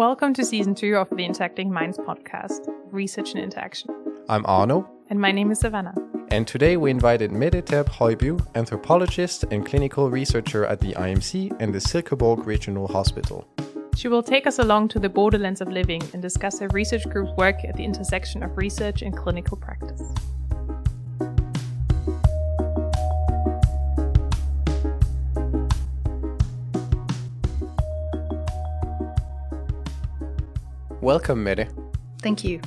welcome to season two of the Interacting Minds podcast, Research and Interaction. I'm Arno. And my name is Savannah. And today we invited Mette Terp Høybye, anthropologist and clinical researcher at the IMC and the Silkeborg Regional Hospital. She will take us along to the borderlands of living and discuss her research group's work at the intersection of research and clinical practice. Welcome, Mette. Thank you.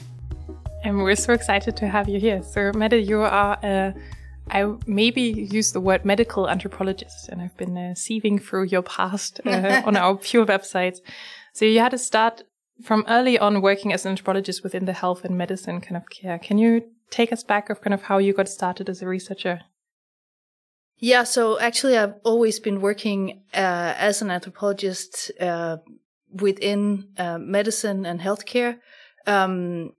And we're so excited to have you here. So, Mette, you are a, I maybe use the word medical anthropologist, and I've been uh, sieving through your past uh, on our few websites. So you had to start from early on working as an anthropologist within the health and medicine kind of care. Can you take us back of kind of how you got started as a researcher? Yeah, so actually, I've always been working uh, as an anthropologist uh, within uh, medicine and healthcare, um,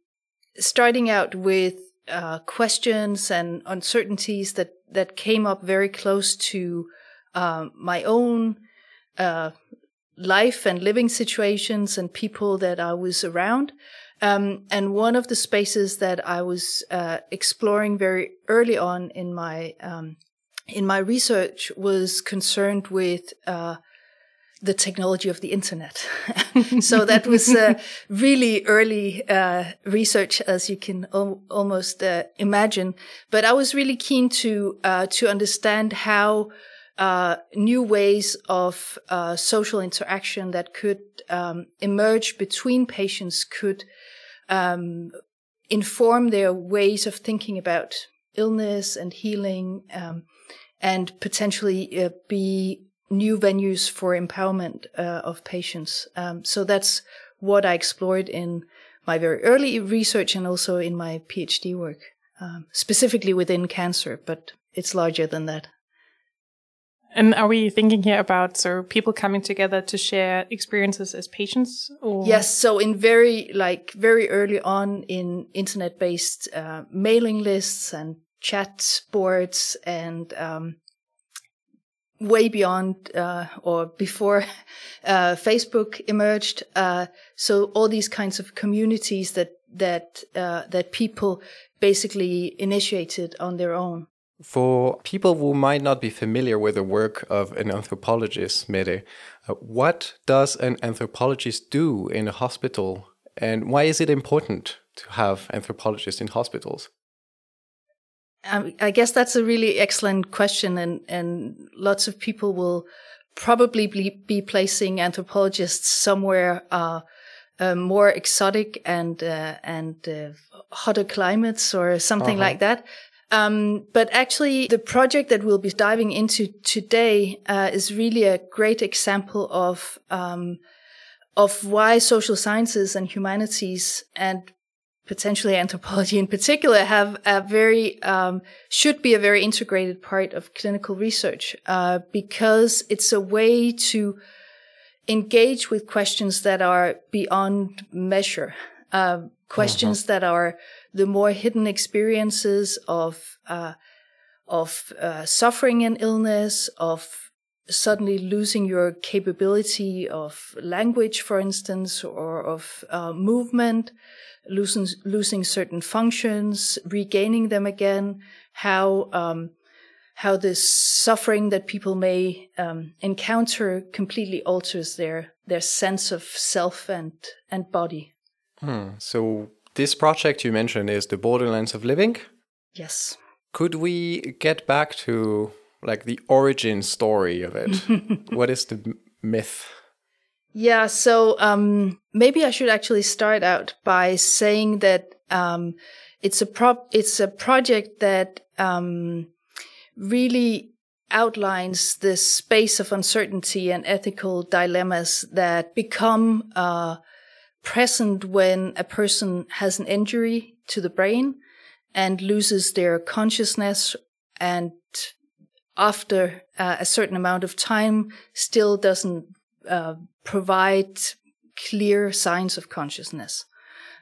starting out with uh, questions and uncertainties that that came up very close to uh, my own uh, life and living situations and people that I was around. Um, and one of the spaces that I was uh, exploring very early on in my um, in my research was concerned with uh, the technology of the internet. so that was uh, really early uh, research, as you can al- almost uh, imagine. But I was really keen to uh, to understand how uh, new ways of uh, social interaction that could um, emerge between patients could um, inform their ways of thinking about illness and healing, um, and potentially be new venues for empowerment uh, of patients. Um, so that's what I explored in my very early research and also in my PhD work, um, specifically within cancer, but it's larger than that. And are we thinking here about so people coming together to share experiences as patients? Or? Yes. So in very like very early on in internet based uh, mailing lists and chat boards and um, way beyond uh, or before uh, Facebook emerged. Uh, so all these kinds of communities that that uh, that people basically initiated on their own. For people who might not be familiar with the work of an anthropologist, Mette, uh, what does an anthropologist do in a hospital, and why is it important to have anthropologists in hospitals? Um, I guess that's a really excellent question, and and lots of people will probably be, be placing anthropologists somewhere uh, uh, more exotic and uh, and uh, hotter climates or something -huh. like that. Um, but actually, the project that we'll be diving into today uh, is really a great example of um, of why social sciences and humanities and potentially anthropology in particular have a very um, should be a very integrated part of clinical research uh, because it's a way to engage with questions that are beyond measure uh, questions uh-huh. that are the more hidden experiences of uh, of uh, suffering and illness of suddenly losing your capability of language for instance or of uh, movement losing, losing certain functions, regaining them again, how, um, how this suffering that people may um, encounter completely alters their, their sense of self and, and body. Hmm. So this project you mentioned is the Borderlands of Living? Yes. Could we get back to like the origin story of it? what is the myth? Yeah, so um, maybe I should actually start out by saying that um, it's a it's a project that um, really outlines the space of uncertainty and ethical dilemmas that become uh, present when a person has an injury to the brain and loses their consciousness and after uh, a certain amount of time still doesn't uh, provide clear signs of consciousness.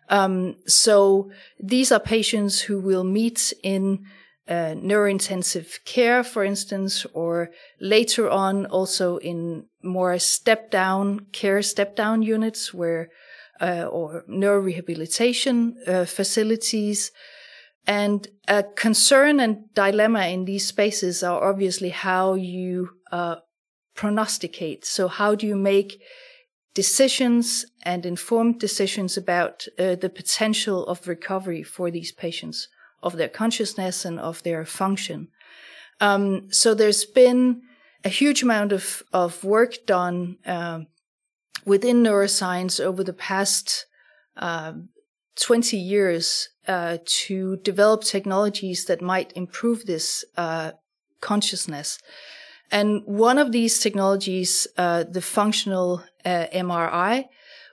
Um, so these are patients who will meet in uh, neurointensive care, for instance, or later on also in more step down care, step down units where, uh, or neurorehabilitation uh, facilities. And a concern and dilemma in these spaces are obviously how you uh, prognosticate. So how do you make decisions and informed decisions about uh, the potential of recovery for these patients, of their consciousness and of their function. Um, so there's been a huge amount of, of work done uh, within neuroscience over the past uh, 20 years uh, to develop technologies that might improve this uh, consciousness. And one of these technologies, uh, the functional uh, MRI,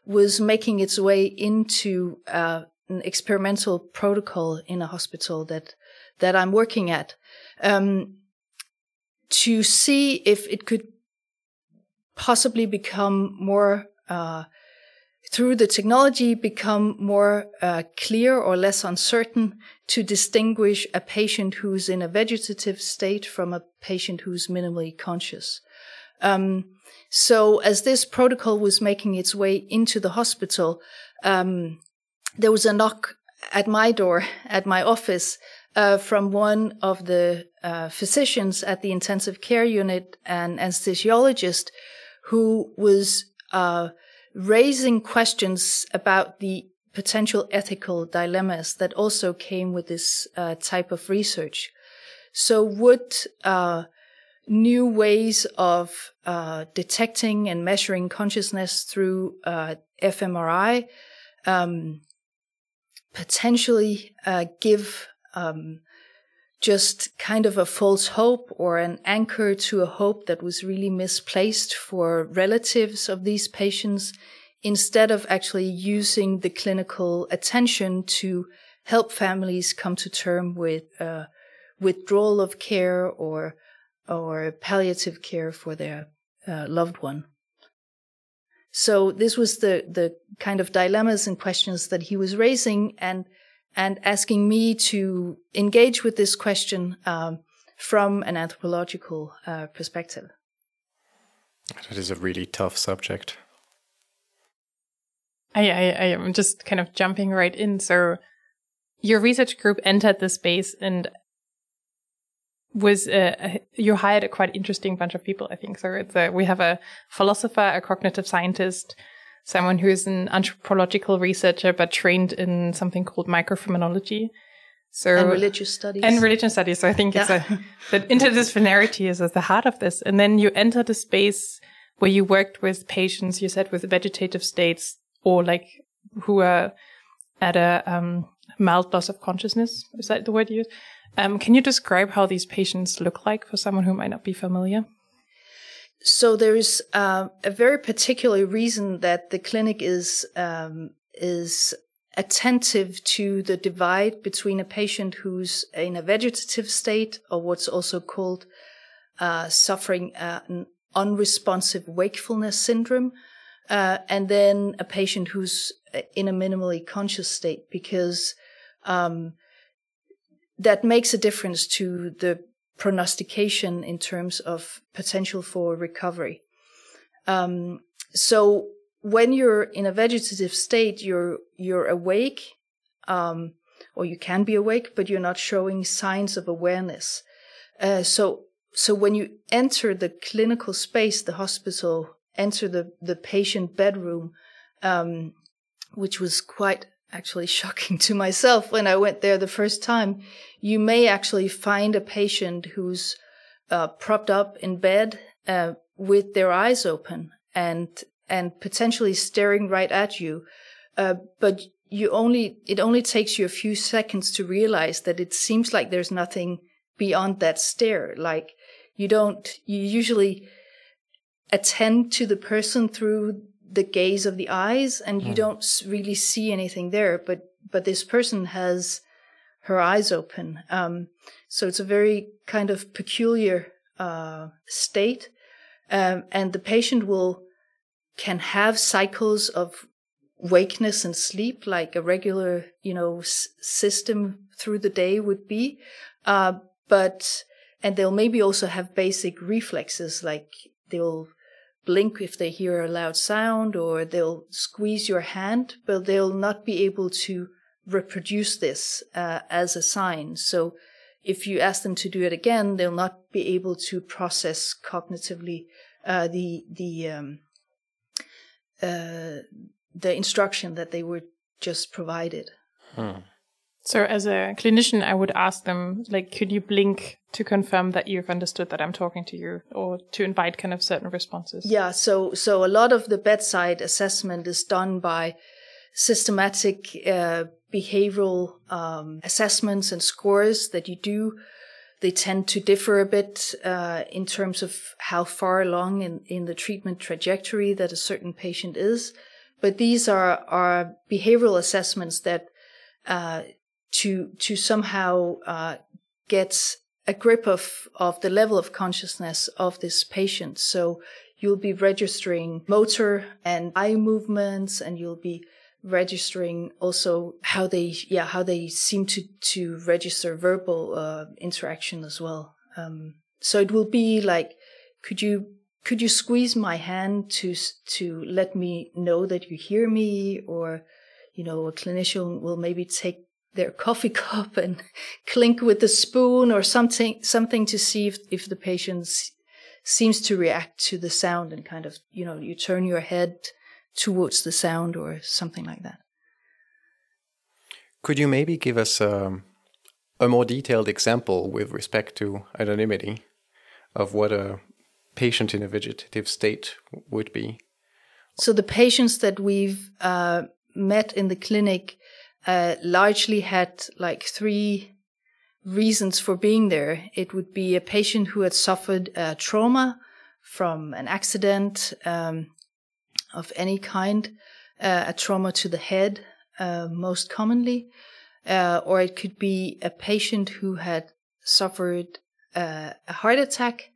was making its way into uh, an experimental protocol in a hospital that that I'm working at um, to see if it could possibly become more uh, through the technology become more uh, clear or less uncertain to distinguish a patient who's in a vegetative state from a patient who's minimally conscious. Um, so as this protocol was making its way into the hospital, um, there was a knock at my door, at my office, uh, from one of the uh, physicians at the intensive care unit, an anesthesiologist, who was uh, raising questions about the potential ethical dilemmas that also came with this uh, type of research. So would uh, new ways of uh, detecting and measuring consciousness through uh, fMRI um, potentially uh, give um, just kind of a false hope or an anchor to a hope that was really misplaced for relatives of these patients instead of actually using the clinical attention to help families come to term with uh, withdrawal of care or or palliative care for their uh, loved one. So this was the the kind of dilemmas and questions that he was raising, and and asking me to engage with this question um, from an anthropological uh, perspective. That is a really tough subject. I, I, I am just kind of jumping right in. So, your research group entered the space and was uh, you hired a quite interesting bunch of people. I think so. It's a, we have a philosopher, a cognitive scientist, someone who is an anthropological researcher but trained in something called microphenomenology. So and religious studies and religion studies. So I think yeah. it's a that interdisciplinarity is at the heart of this. And then you enter the space where you worked with patients. You said with vegetative states or like who are at a um, mild loss of consciousness. Is that the word you use? Um, can you describe how these patients look like for someone who might not be familiar? So there is uh, a very particular reason that the clinic is um, is attentive to the divide between a patient who's in a vegetative state or what's also called uh, suffering uh, an unresponsive wakefulness syndrome, uh, and then a patient who's in a minimally conscious state because um, that makes a difference to the prognostication in terms of potential for recovery. Um, so when you're in a vegetative state, you're you're awake, um, or you can be awake, but you're not showing signs of awareness. Uh, so so when you enter the clinical space, the hospital, enter the the patient bedroom, um, which was quite actually shocking to myself when I went there the first time. You may actually find a patient who's uh, propped up in bed uh, with their eyes open and and potentially staring right at you, uh, but you only it only takes you a few seconds to realize that it seems like there's nothing beyond that stare. Like you don't you usually attend to the person through the gaze of the eyes and you mm. don't really see anything there but but this person has her eyes open. Um, so it's a very kind of peculiar uh, state. Um, and the patient will can have cycles of wakeness and sleep like a regular you know s- system through the day would be. Uh, but and they'll maybe also have basic reflexes like they'll blink if they hear a loud sound or they'll squeeze your hand, but they'll not be able to reproduce this uh, as a sign. So if you ask them to do it again, they'll not be able to process cognitively uh, the the um, uh, the instruction that they were just provided. Hmm. So as a clinician, I would ask them, like, could you blink to confirm that you've understood that I'm talking to you or to invite kind of certain responses? Yeah. So, so a lot of the bedside assessment is done by systematic, uh, behavioral, um, assessments and scores that you do. They tend to differ a bit, uh, in terms of how far along in, in the treatment trajectory that a certain patient is. But these are, are behavioral assessments that, uh, to to somehow uh, get a grip of of the level of consciousness of this patient. So you'll be registering motor and eye movements, and you'll be registering also how they yeah how they seem to to register verbal uh, interaction as well. Um, so it will be like, could you could you squeeze my hand to to let me know that you hear me, or you know a clinician will maybe take their coffee cup and clink with the spoon or something something to see if, if the patient seems to react to the sound and kind of you know you turn your head towards the sound or something like that. Could you maybe give us um, a more detailed example with respect to anonymity of what a patient in a vegetative state would be? So the patients that we've uh, met in the clinic uh, largely had like three reasons for being there. It would be a patient who had suffered a trauma from an accident um, of any kind, uh, a trauma to the head, uh, most commonly, uh, or it could be a patient who had suffered uh, a heart attack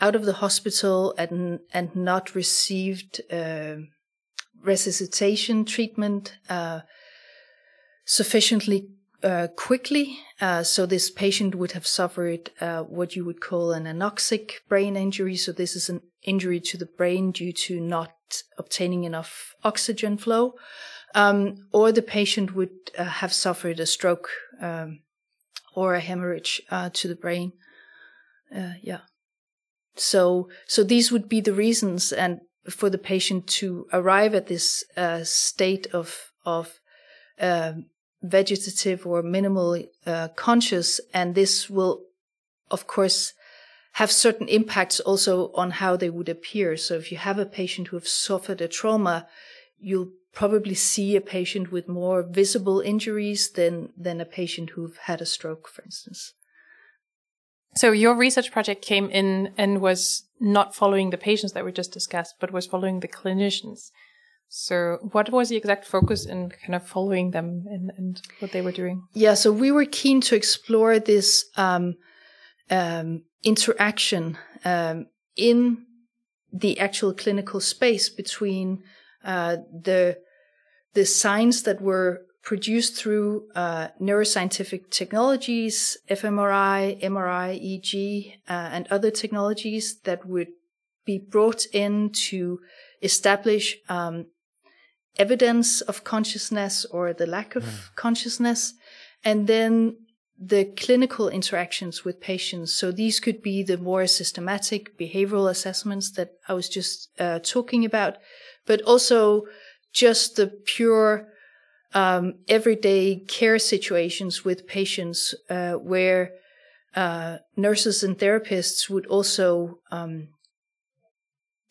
out of the hospital and and not received uh, resuscitation treatment sufficiently uh, quickly. Uh, so this patient would have suffered uh, what you would call an anoxic brain injury. So this is an injury to the brain due to not obtaining enough oxygen flow. Um, or the patient would uh, have suffered a stroke um, or a hemorrhage uh, to the brain. Uh, yeah. So so these would be the reasons, and for the patient to arrive at this state of of um, vegetative or minimal uh, conscious, and this will, of course, have certain impacts also on how they would appear. So if you have a patient who have suffered a trauma, you'll probably see a patient with more visible injuries than than a patient who've had a stroke, for instance. So your research project came in and was not following the patients that we just discussed, but was following the clinicians. So, what was the exact focus in kind of following them and, and what they were doing? Yeah, so we were keen to explore this um, um, interaction um, in the actual clinical space between uh, the the signs that were produced through uh, neuroscientific technologies, fMRI, MRI, EEG, uh, and other technologies that would be brought in to establish um, evidence of consciousness or the lack of mm. consciousness. And then the clinical interactions with patients. So these could be the more systematic behavioral assessments that I was just uh, talking about, but also just the pure um, everyday care situations with patients uh, where uh, nurses and therapists would also um,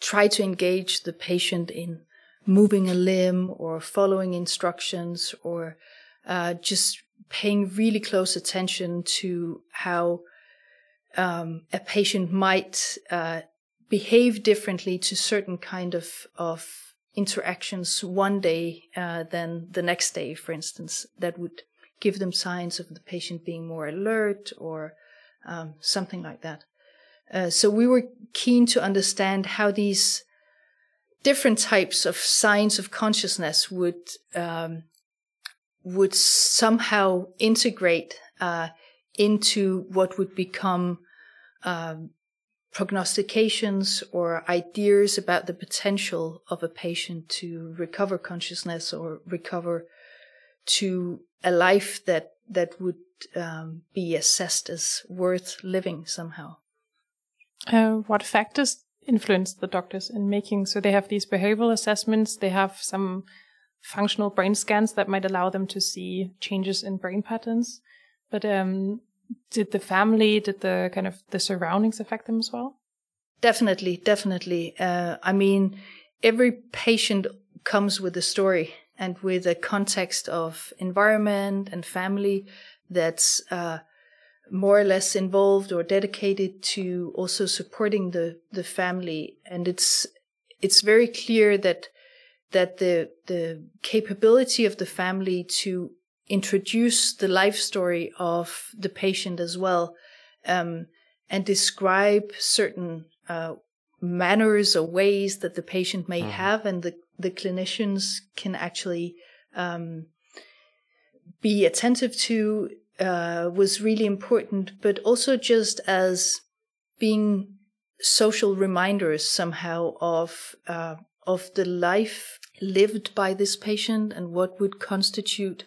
try to engage the patient in moving a limb or following instructions or uh, just paying really close attention to how um, a patient might uh, behave differently to certain kind of of interactions one day uh, than the next day, for instance, that would give them signs of the patient being more alert or um, something like that. Uh, so we were keen to understand how these different types of signs of consciousness would um, would somehow integrate uh, into what would become um, prognostications or ideas about the potential of a patient to recover consciousness or recover to a life that that would um, be assessed as worth living somehow. Uh, what factors influence the doctors in making? So they have these behavioral assessments. They have some functional brain scans that might allow them to see changes in brain patterns. But um, did the family, did the kind of the surroundings affect them as well? Definitely, definitely. Uh, I mean, every patient comes with a story and with a context of environment and family that's uh, more or less involved or dedicated to also supporting the the family. And it's it's very clear that that the the capability of the family to introduce the life story of the patient as well, um, and describe certain uh, manners or ways that the patient may mm-hmm. have, and the the clinicians can actually um, be attentive to uh, was really important, but also just as being social reminders somehow of uh, of the life lived by this patient and what would constitute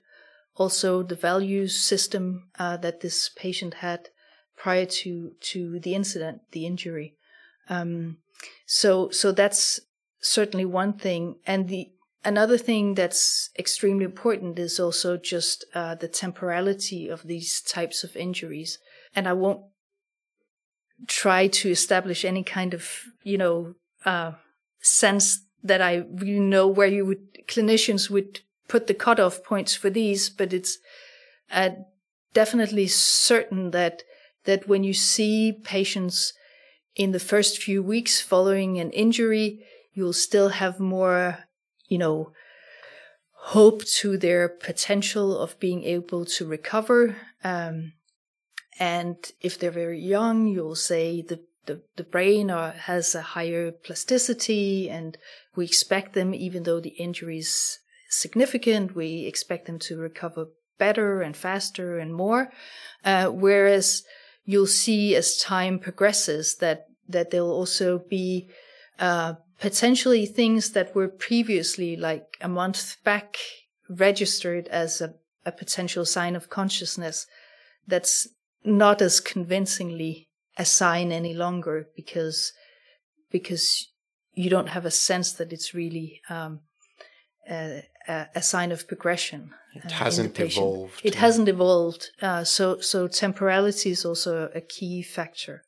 also the values system uh, that this patient had prior to to the incident, the injury. Um, so so that's certainly one thing, and the another thing that's extremely important is also just uh, the temporality of these types of injuries. And I won't try to establish any kind of you know uh, sense that I really know where you would clinicians would put the cutoff points for these, but it's uh, definitely certain that that when you see patients in the first few weeks following an injury, you'll still have more, you know, hope to their potential of being able to recover. Um, and if they're very young, you'll say the the, the brain are, has a higher plasticity and we expect them, even though the injury is significant, we expect them to recover better and faster and more. Uh, whereas you'll see as time progresses that, that there'll also be, uh, potentially things that were previously like a month back registered as a, a potential sign of consciousness that's not as convincingly a sign any longer because because you don't have a sense that it's really um, a, a, sign of progression. It uh, hasn't evolved. It hasn't evolved. Uh, so so temporality is also a key factor.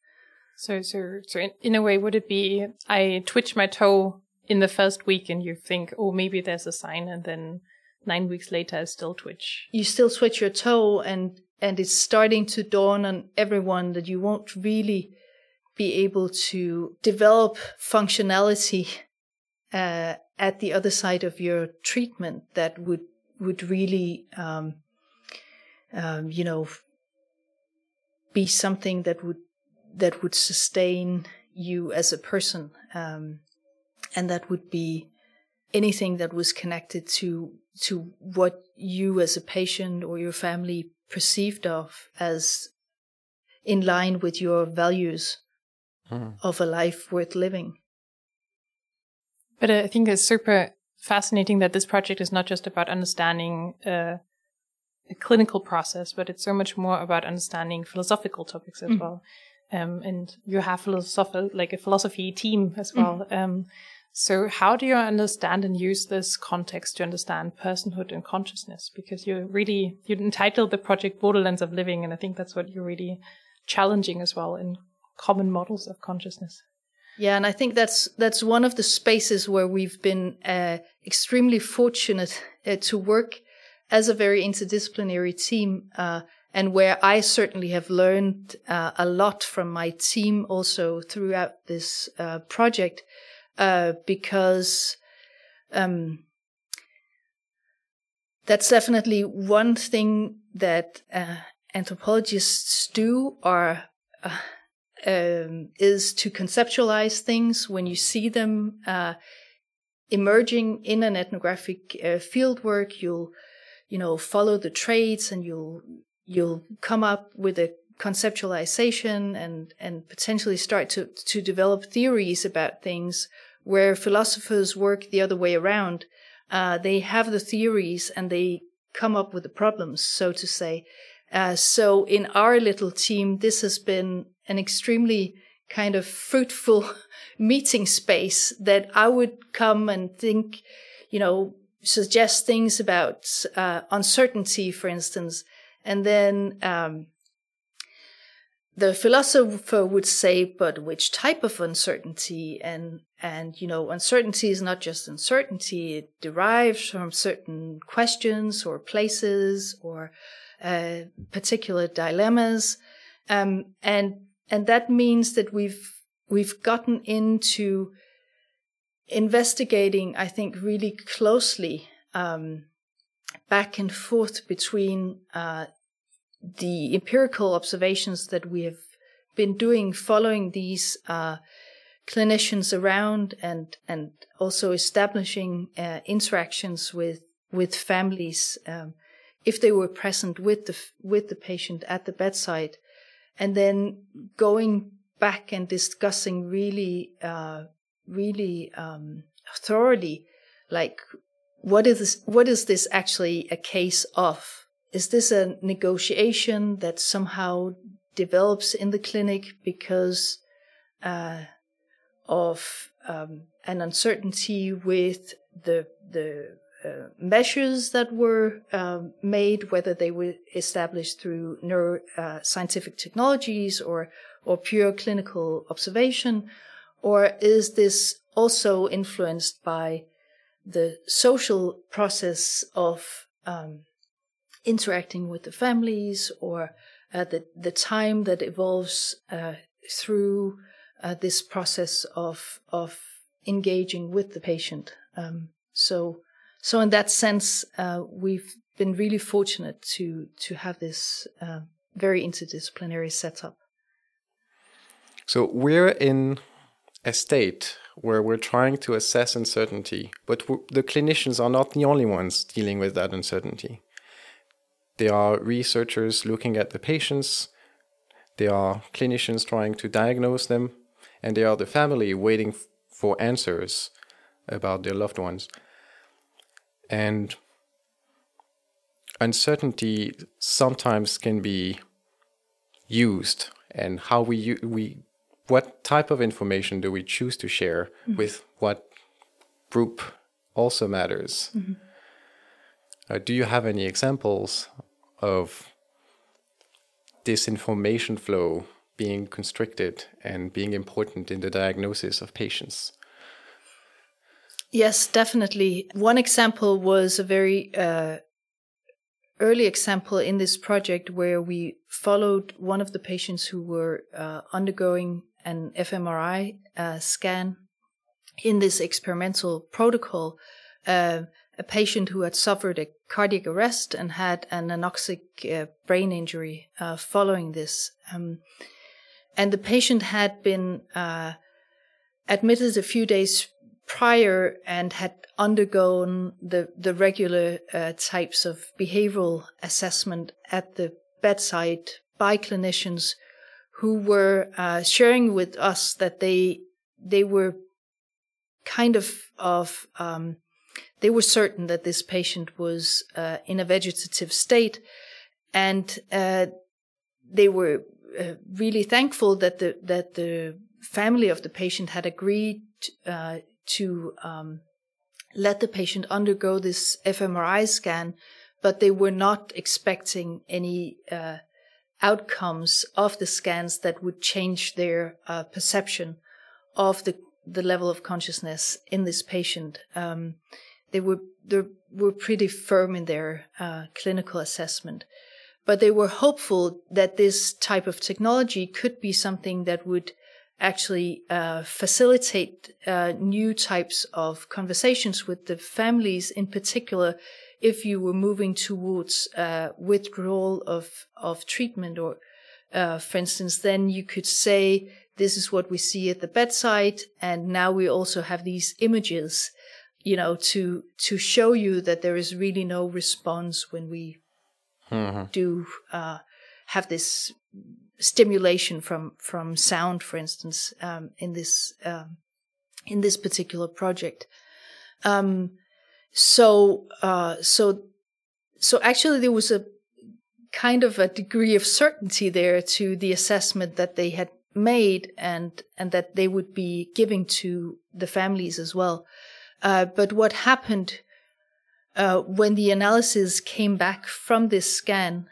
So so so in, in a way, would it be I twitch my toe in the first week and you think, oh, maybe there's a sign, and then nine weeks later I still twitch. You still twitch your toe, and and it's starting to dawn on everyone that you won't really be able to develop functionality uh, at the other side of your treatment that would would really um, um, you know be something that would that would sustain you as a person um, and that would be anything that was connected to to what you as a patient or your family perceived of as in line with your values hmm. of a life worth living. But I think it's super fascinating that this project is not just about understanding uh, a clinical process, but it's so much more about understanding philosophical topics as mm. well. Um, and you have philosophy, like a philosophy team as well. Mm. Um, so how do you understand and use this context to understand personhood and consciousness? Because you really, you entitled the project Borderlands of Living. And I think that's what you're really challenging as well in common models of consciousness. Yeah, and I think that's that's one of the spaces where we've been uh, extremely fortunate uh, to work as a very interdisciplinary team, uh, and where I certainly have learned uh, a lot from my team also throughout this uh, project uh, because um, that's definitely one thing that uh, anthropologists do or uh, um, is to conceptualize things when you see them uh, emerging in an ethnographic fieldwork. You'll, you know, follow the traits and you'll you'll come up with a conceptualization and and potentially start to to develop theories about things where philosophers work the other way around. Uh, they have the theories and they come up with the problems, so to say. Uh, so in our little team, this has been an extremely kind of fruitful meeting space that I would come and think, you know, suggest things about uh, uncertainty, for instance, and then um, the philosopher would say, but which type of uncertainty? And, and, you know, uncertainty is not just uncertainty. It derives from certain questions or places or uh, particular dilemmas. Um, and, and that means that we've, we've gotten into investigating, I think, really closely, um, back and forth between, uh, the empirical observations that we have been doing following these uh, clinicians around and and also establishing uh, interactions with with families um, if they were present with the with the patient at the bedside and then going back and discussing really uh, really um, thoroughly like what is this, what is this actually a case of? Is this a negotiation that somehow develops in the clinic because uh, of um, an uncertainty with the the uh, measures that were um, made, whether they were established through neuro uh, scientific technologies or or pure clinical observation, or is this also influenced by the social process of um, interacting with the families or uh, the, the time that evolves uh, through uh, this process of, of engaging with the patient. Um, so, so in that sense, uh, we've been really fortunate to, to have this uh, very interdisciplinary setup. So we're in a state where we're trying to assess uncertainty, but the clinicians are not the only ones dealing with that uncertainty. There are researchers looking at the patients, there are clinicians trying to diagnose them, and there are the family waiting for answers about their loved ones. And uncertainty sometimes can be used and how we we what type of information do we choose to share mm-hmm. with what group also matters mm-hmm. Uh, do you have any examples of this information flow being constricted and being important in the diagnosis of patients? Yes, definitely. One example was a very uh, early example in this project where we followed one of the patients who were uh, undergoing an fMRI uh, scan in this experimental protocol. Uh, a patient who had suffered a cardiac arrest and had an anoxic uh, brain injury uh, following this. Um, and the patient had been uh, admitted a few days prior and had undergone the, the regular uh, types of behavioral assessment at the bedside by clinicians who were uh, sharing with us that they they were kind of of um, they were certain that this patient was uh, in a vegetative state, and uh, they were uh, really thankful that the that the family of the patient had agreed uh, to um, let the patient undergo this fMRI scan, but they were not expecting any uh, outcomes of the scans that would change their uh, perception of the the level of consciousness in this patient. Um, they were they were pretty firm in their uh, clinical assessment, but they were hopeful that this type of technology could be something that would actually uh, facilitate uh, new types of conversations with the families, in particular, if you were moving towards uh, withdrawal of of treatment, or uh, for instance, then you could say this is what we see at the bedside, and now we also have these images you know, to to show you that there is really no response when we mm-hmm. do uh, have this stimulation from from sound, for instance, um, in this um, in this particular project. Um, so uh, so so actually, there was a kind of a degree of certainty there to the assessment that they had made and and that they would be giving to the families as well. Uh, but what happened uh, when the analysis came back from this scan,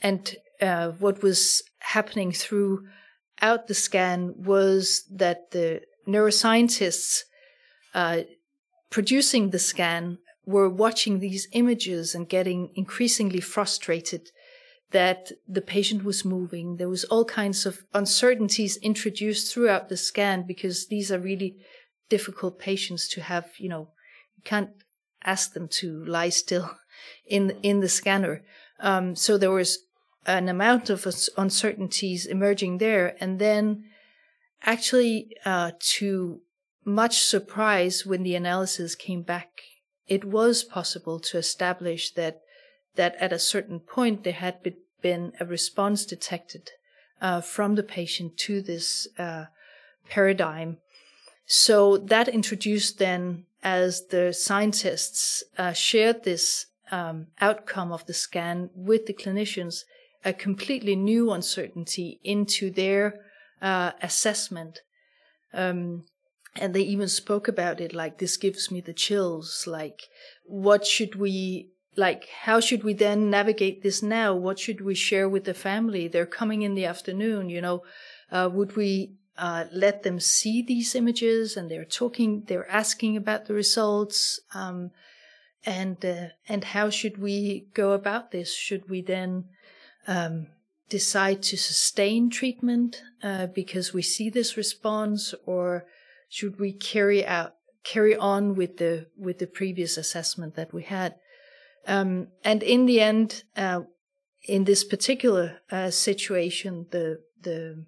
and uh, what was happening throughout the scan was that the neuroscientists uh, producing the scan were watching these images and getting increasingly frustrated that the patient was moving. There was all kinds of uncertainties introduced throughout the scan because these are really difficult patients to have, you know, you can't ask them to lie still in, in the scanner. Um, so there was an amount of uncertainties emerging there. And then actually, uh, to much surprise when the analysis came back, it was possible to establish that that at a certain point there had been a response detected uh, from the patient to this uh, paradigm. So that introduced then, as the scientists uh, shared this um, outcome of the scan with the clinicians, a completely new uncertainty into their uh, assessment. Um, and they even spoke about it like this gives me the chills like what should we like how should we then navigate this now? What should we share with the family? They're coming in the afternoon you know? Uh, would we uh, let them see these images and they're talking they're asking about the results um, and uh, and how should we go about this? Should we then um, decide to sustain treatment uh, because we see this response or should we carry out carry on with the with the previous assessment that we had? Um, and in the end uh, in this particular uh, situation the the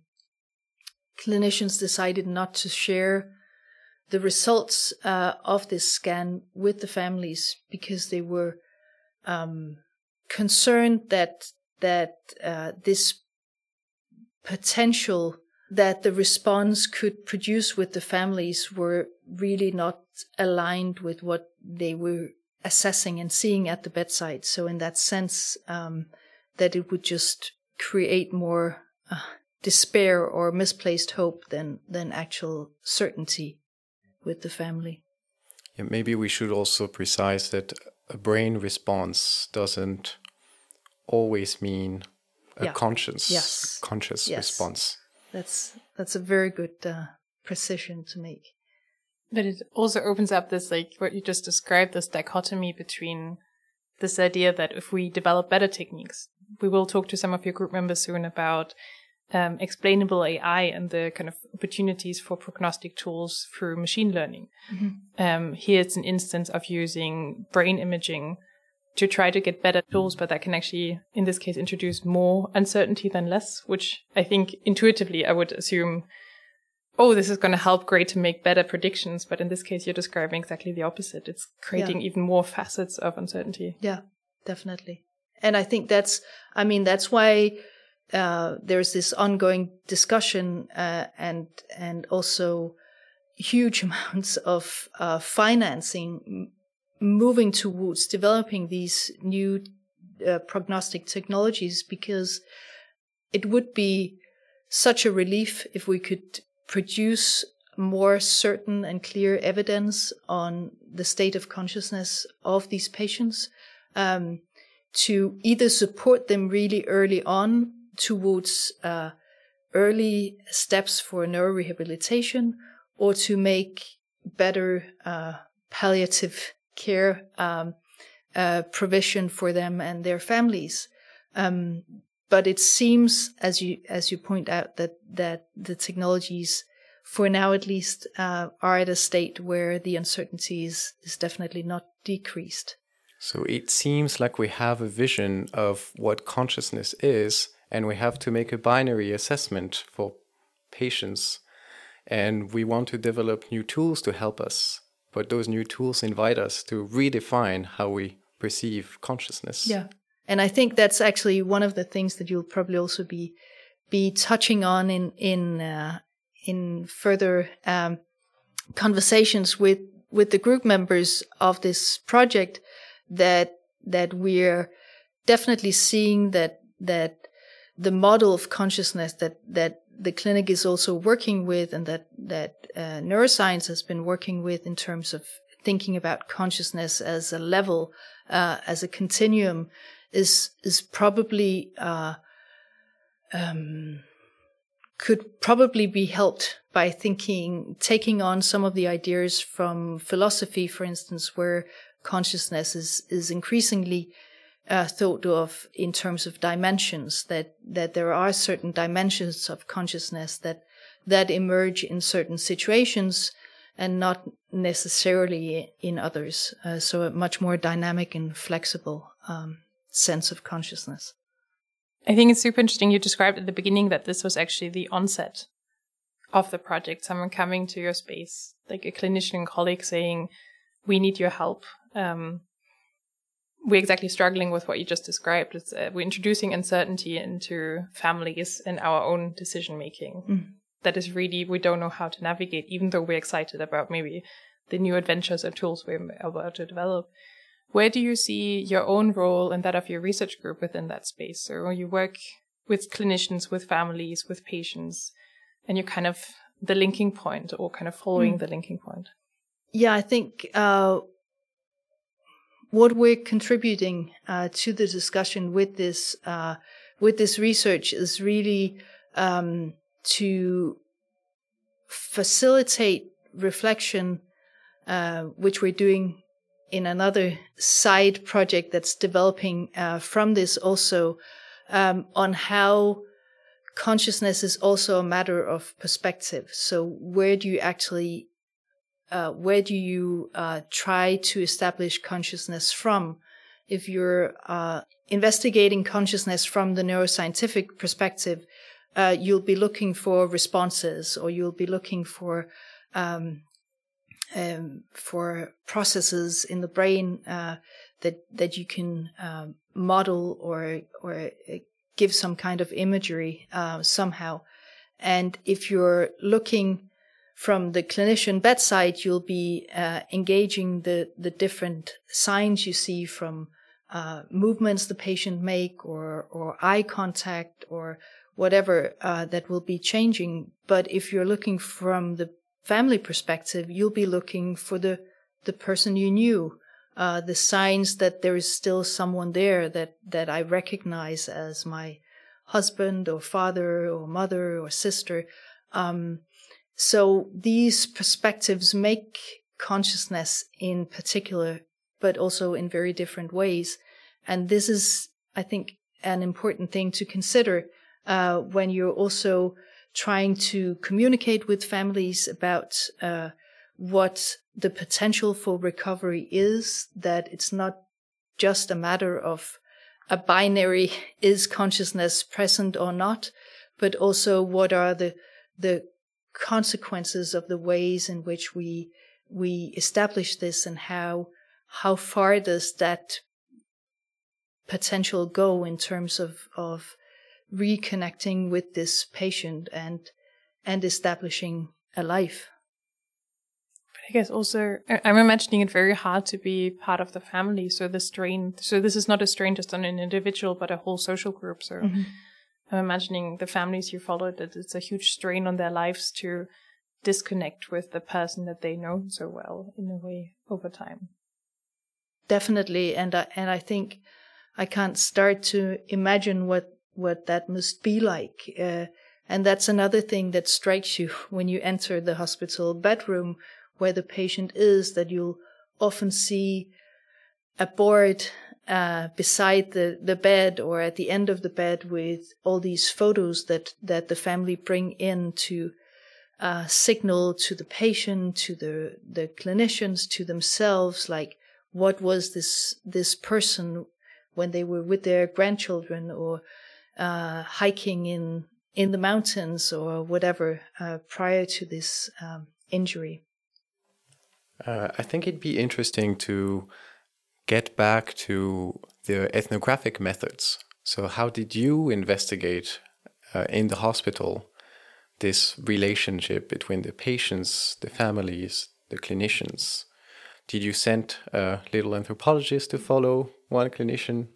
clinicians decided not to share the results uh, of this scan with the families because they were um, concerned that that uh, this potential that the response could produce with the families were really not aligned with what they were assessing and seeing at the bedside. So, in that sense, um, that it would just create more uh, despair or misplaced hope than than actual certainty with the family. Yeah, maybe we should also precise that a brain response doesn't always mean a yeah. conscious yes. conscious yes. response. That's that's a very good uh, precision to make. But it also opens up this like what you just described this dichotomy between this idea that if we develop better techniques, we will talk to some of your group members soon about um, explainable AI and the kind of opportunities for prognostic tools through machine learning. Mm-hmm. Um, here it's an instance of using brain imaging to try to get better tools, but that can actually, in this case, introduce more uncertainty than less, which I think intuitively I would assume, oh, this is going to help great to make better predictions. But in this case, you're describing exactly the opposite. It's creating yeah. even more facets of uncertainty. Yeah, definitely. And I think that's, I mean, that's why uh, there's this ongoing discussion uh, and and also huge amounts of uh, financing moving towards developing these new uh, prognostic technologies because it would be such a relief if we could produce more certain and clear evidence on the state of consciousness of these patients um, to either support them really early on towards uh, early steps for neurorehabilitation or to make better uh, palliative care um, uh, provision for them and their families. Um, but it seems, as you as you point out, that that the technologies, for now at least, uh, are at a state where the uncertainty is, is definitely not decreased. So it seems like we have a vision of what consciousness is, and we have to make a binary assessment for patients. And we want to develop new tools to help us but those new tools invite us to redefine how we perceive consciousness. Yeah. and I think that's actually one of the things that you'll probably also be be touching on in in uh, in further um, conversations with with the group members of this project that that we're definitely seeing that that the model of consciousness that that the clinic is also working with and that that uh, neuroscience has been working with in terms of thinking about consciousness as a level uh, as a continuum is is probably uh, um, could probably be helped by thinking, taking on some of the ideas from philosophy, for instance, where consciousness is, is increasingly uh, thought of in terms of dimensions, that, that there are certain dimensions of consciousness that, that emerge in certain situations and not necessarily in others. Uh, so a much more dynamic and flexible um, sense of consciousness. I think it's super interesting. You described at the beginning that this was actually the onset of the project. Someone coming to your space, like a clinician colleague saying, we need your help. Um, we're exactly struggling with what you just described. Uh, we're introducing uncertainty into families and our own decision making. Mm. That is really, we don't know how to navigate, even though we're excited about maybe the new adventures and tools we're about to develop. Where do you see your own role and that of your research group within that space? So you work with clinicians, with families, with patients, and you're kind of the linking point or kind of following mm. the linking point. Yeah, I think uh, what we're contributing uh, to the discussion with this uh, with this research is really um, to facilitate reflection, uh, which we're doing in another side project that's developing uh, from this also um, on how consciousness is also a matter of perspective. So where do you actually, uh, where do you uh, try to establish consciousness from? If you're uh, investigating consciousness from the neuroscientific perspective, uh, you'll be looking for responses, or you'll be looking for um, um, for processes in the brain uh, that that you can um, model or or give some kind of imagery somehow. And if you're looking from the clinician bedside, you'll be uh, engaging the the different signs you see from uh, movements the patient make or or eye contact or whatever uh, that will be changing. But if you're looking from the family perspective, you'll be looking for the, the person you knew, uh, the signs that there is still someone there that, that I recognize as my husband or father or mother or sister. Um, so these perspectives make consciousness in particular, but also in very different ways. And this is, I think, an important thing to consider uh, when you're also trying to communicate with families about uh, what the potential for recovery is, that it's not just a matter of a binary is consciousness present or not, but also what are the the consequences of the ways in which we we establish this and how how far does that potential go in terms of of reconnecting with this patient and and establishing a life. But I guess also I'm imagining it very hard to be part of the family. So the strain so this is not a strain just on an individual but a whole social group. So mm-hmm. I'm imagining the families you followed that it's a huge strain on their lives to disconnect with the person that they know so well in a way over time. Definitely, and I, and I think I can't start to imagine what what that must be like. Uh, and that's another thing that strikes you when you enter the hospital bedroom where the patient is, that you'll often see a board uh, beside the, the bed or at the end of the bed with all these photos that, that the family bring in to uh, signal to the patient, to the, the clinicians, to themselves, like what was this, this person when they were with their grandchildren or uh, hiking in in the mountains or whatever uh, prior to this um, injury. Uh, I think it'd be interesting to get back to the ethnographic methods. So, how did you investigate uh, in the hospital this relationship between the patients, the families, the clinicians? Did you send a little anthropologist to follow one clinician?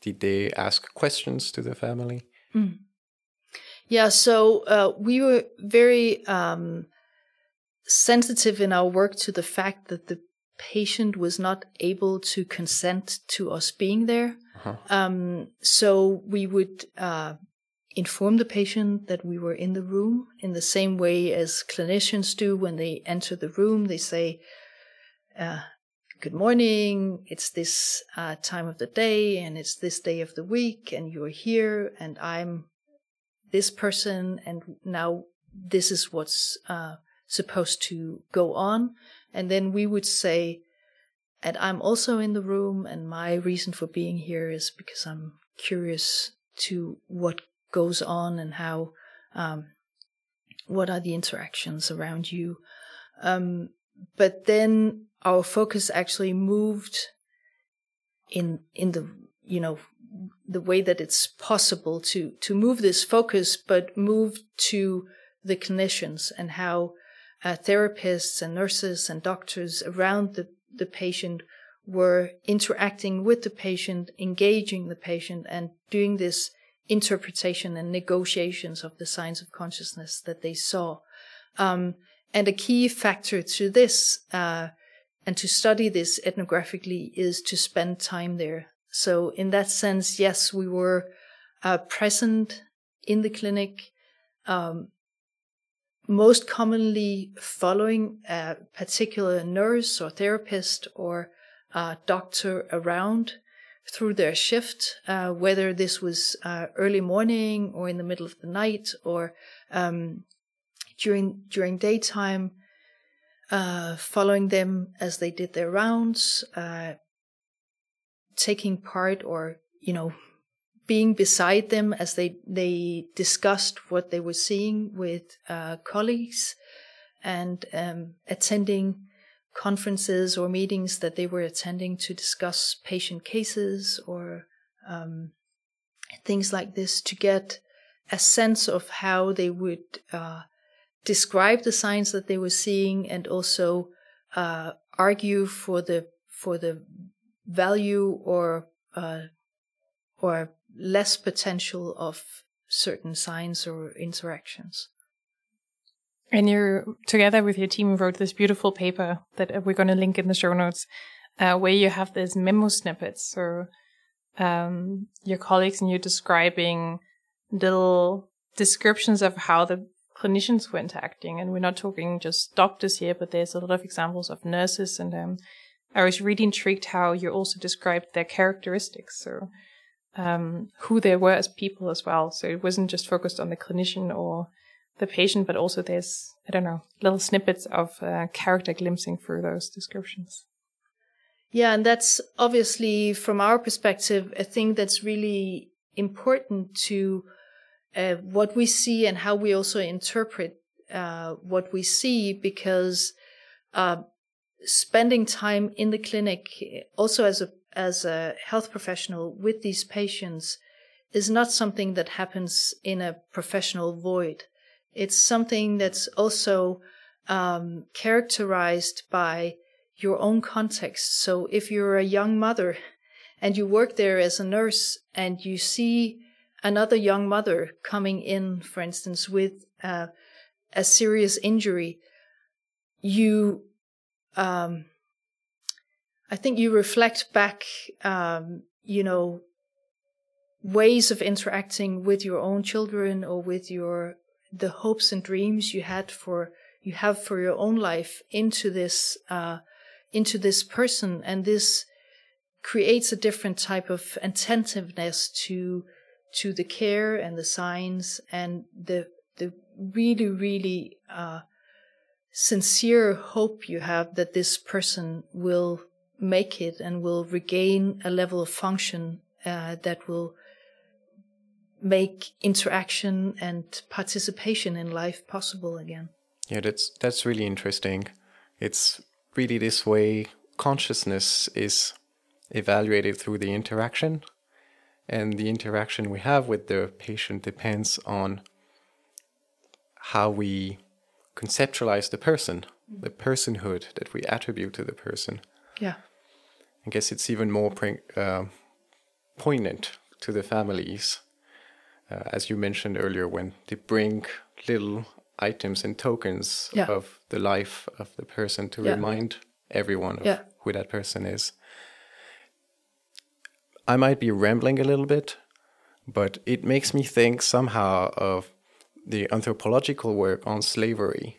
Did they ask questions to the family? Mm. Yeah, so uh, we were very um, sensitive in our work to the fact that the patient was not able to consent to us being there. Uh-huh. Um, so we would uh, inform the patient that we were in the room in the same way as clinicians do when they enter the room. They say, uh, Good morning, it's this uh, time of the day and it's this day of the week, and you're here, and I'm this person, and now this is what's uh, supposed to go on. And then we would say, and I'm also in the room, and my reason for being here is because I'm curious to what goes on and how, um, what are the interactions around you. Um, but then our focus actually moved in in the you know the way that it's possible to to move this focus, but move to the clinicians and how uh, therapists and nurses and doctors around the, the patient were interacting with the patient, engaging the patient, and doing this interpretation and negotiations of the signs of consciousness that they saw. Um, and a key factor to this uh, and to study this ethnographically is to spend time there. So, in that sense, yes, we were uh, present in the clinic, um, most commonly following a particular nurse or therapist or doctor around through their shift, uh, whether this was uh, early morning or in the middle of the night or um, during during daytime, uh, following them as they did their rounds, uh, taking part or you know being beside them as they they discussed what they were seeing with uh, colleagues and um, attending conferences or meetings that they were attending to discuss patient cases or um, things like this to get a sense of how they would uh, describe the signs that they were seeing and also uh, argue for the for the value or uh, or less potential of certain signs or interactions. And you, together with your team, wrote this beautiful paper that we're going to link in the show notes, uh, where you have these memo snippets. So, um, your colleagues and you describing little descriptions of how the clinicians were interacting. And we're not talking just doctors here, but there's a lot of examples of nurses. And um, I was really intrigued how you also described their characteristics. So, um, who they were as people as well. So it wasn't just focused on the clinician or the patient, but also there's, I don't know, little snippets of uh, character glimpsing through those descriptions. Yeah, and that's obviously from our perspective a thing that's really important to uh, what we see and how we also interpret uh, what we see because uh, spending time in the clinic also as a as a health professional with these patients is not something that happens in a professional void. It's something that's also um, characterized by your own context. So if you're a young mother and you work there as a nurse and you see another young mother coming in, for instance, with uh, a serious injury, you um, I think you reflect back, um, you know, ways of interacting with your own children or with your the hopes and dreams you had for you have for your own life into this uh, into this person, and this creates a different type of attentiveness to to the care and the signs and the the really really uh, sincere hope you have that this person will make it and will regain a level of function uh, that will make interaction and participation in life possible again. Yeah, that's that's really interesting. It's really this way consciousness is evaluated through the interaction, and the interaction we have with the patient depends on how we conceptualize the person, the personhood that we attribute to the person. Yeah. I guess it's even more uh, poignant to the families, uh, as you mentioned earlier, when they bring little items and tokens yeah. of the life of the person to yeah. remind everyone of yeah. who that person is. I might be rambling a little bit, but it makes me think somehow of the anthropological work on slavery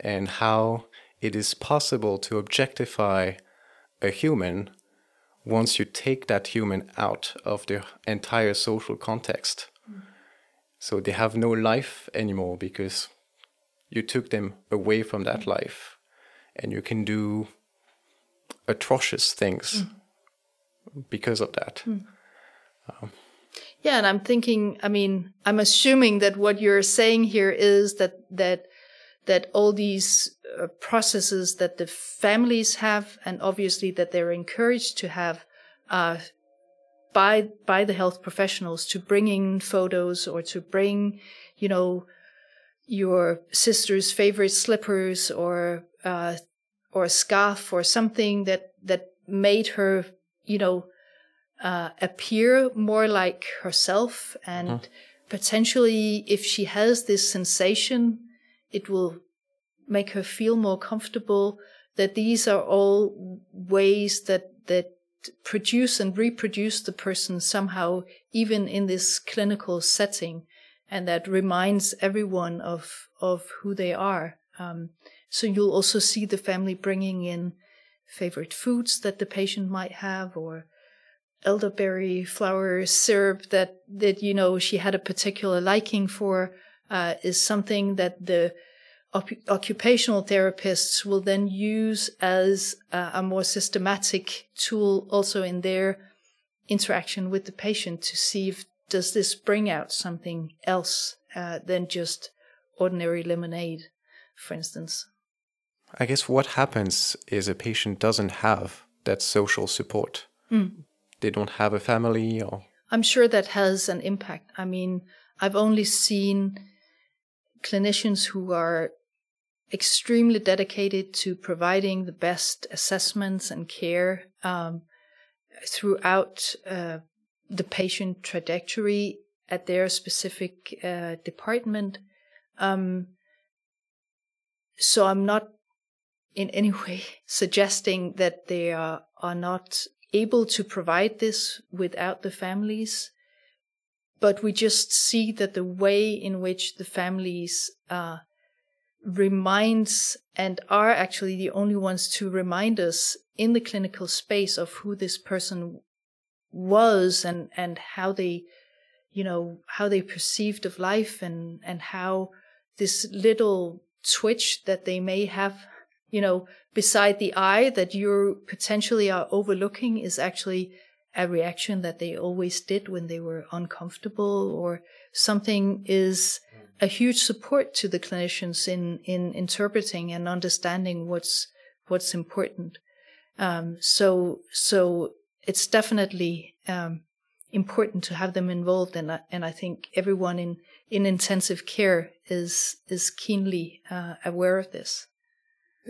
and how it is possible to objectify a human once you take that human out of the entire social context. Mm. So they have no life anymore because you took them away from that life and you can do atrocious things mm. because of that. Mm. Um, yeah, and I'm thinking, I mean, I'm assuming that what you're saying here is that that that all these processes that the families have, and obviously that they're encouraged to have uh, by by the health professionals to bring in photos or to bring, you know, your sister's favorite slippers or uh, or a scarf or something that that made her, you know, uh, appear more like herself and. Mm-hmm. Potentially, if she has this sensation it will make her feel more comfortable that these are all ways that that produce and reproduce the person somehow even in this clinical setting and that reminds everyone of of who they are. Um, so you'll also see the family bringing in favorite foods that the patient might have or elderberry flower syrup that that you know she had a particular liking for uh, is something that the op- occupational therapists will then use as uh, a more systematic tool also in their interaction with the patient to see if does this bring out something else uh, than just ordinary lemonade, for instance. I guess what happens is a patient doesn't have that social support. Mm. They don't have a family or I'm sure that has an impact. I mean, I've only seen clinicians who are extremely dedicated to providing the best assessments and care um, throughout uh, the patient trajectory at their specific uh, department. Um, so I'm not in any way suggesting that they are, are not able to provide this without the families but we just see that the way in which the families uh, reminds and are actually the only ones to remind us in the clinical space of who this person was and and how they you know how they perceived of life and and how this little twitch that they may have you know beside the eye that you potentially are overlooking is actually a reaction that they always did when they were uncomfortable or something is a huge support to the clinicians in, in interpreting and understanding what's, what's important. Um, so, so it's definitely, um, important to have them involved. And, I, and I think everyone in, in intensive care is, is keenly, uh, aware of this.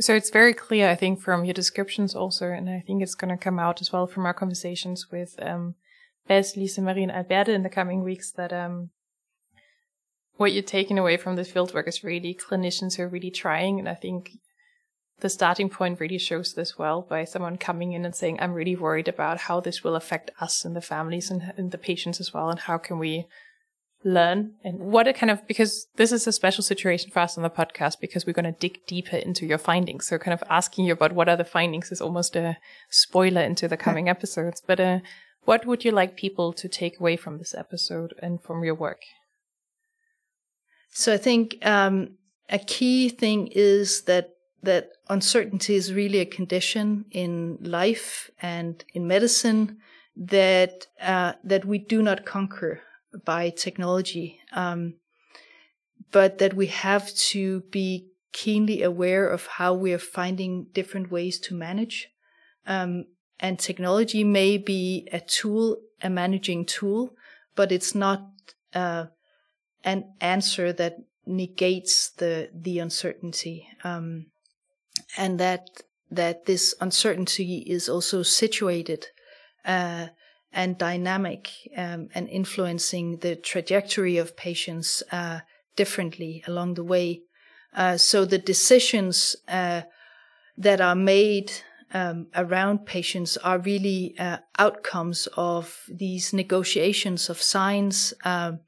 So it's very clear, I think, from your descriptions also, and I think it's going to come out as well from our conversations with um, Bess, Lise, Marie, and Alberte in the coming weeks that um, what you're taking away from this fieldwork is really clinicians who are really trying. And I think the starting point really shows this well by someone coming in and saying, I'm really worried about how this will affect us and the families and, and the patients as well. And how can we learn and what it kind of because this is a special situation for us on the podcast because we're going to dig deeper into your findings so kind of asking you about what are the findings is almost a spoiler into the coming episodes but uh, what would you like people to take away from this episode and from your work so i think um, a key thing is that that uncertainty is really a condition in life and in medicine that uh, that we do not conquer by technology, um, but that we have to be keenly aware of how we are finding different ways to manage. Um, and technology may be a tool, a managing tool, but it's not uh, an answer that negates the the uncertainty, um, and that that this uncertainty is also situated uh, and dynamic um, and influencing the trajectory of patients uh, differently along the way. Uh, so the decisions uh, that are made um, around patients are really uh, outcomes of these negotiations of science um,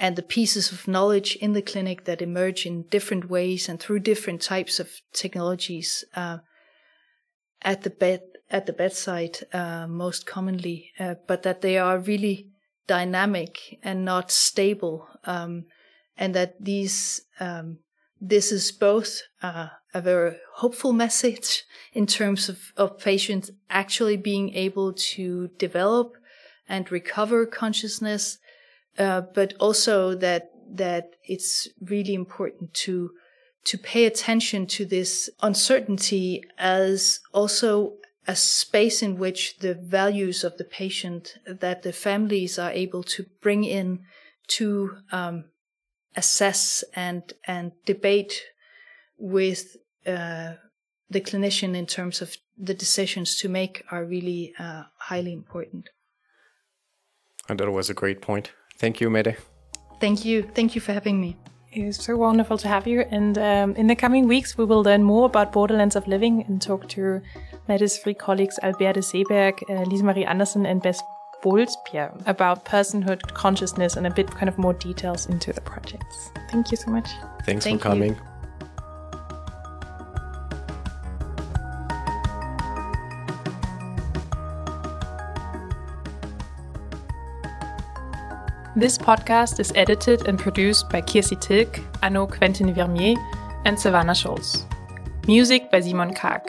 and the pieces of knowledge in the clinic that emerge in different ways and through different types of technologies uh, at the bed at the bedside uh, most commonly, uh, but that they are really dynamic and not stable, um, and that these um, this is both uh, a very hopeful message in terms of, of patients actually being able to develop and recover consciousness, uh, but also that that it's really important to to pay attention to this uncertainty as also a space in which the values of the patient that the families are able to bring in to um, assess and and debate with uh, the clinician in terms of the decisions to make are really uh, highly important. And that was a great point. Thank you, Mette. Thank you. Thank you for having me. It is so wonderful to have you. And um, in the coming weeks, we will learn more about borderlands of living and talk to Mette's three colleagues, Alberte Seeberg, uh, Lise Marie Andersen, and Bess Boelsbjerg, about personhood, consciousness, and a bit kind of more details into the projects. Thank you so much. Thanks Thank for coming. you. This podcast is edited and produced by Kirsi Tilk, Arnaud Quentin Vermier, and Savannah Schulz. Music by Simon Karg.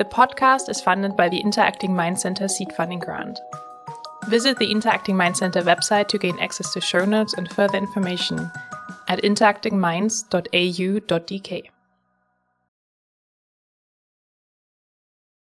The podcast is funded by the Interacting Mind Center Seed Funding Grant. Visit the Interacting Mind Center website to gain access to show notes and further information at interactingminds.au.dk.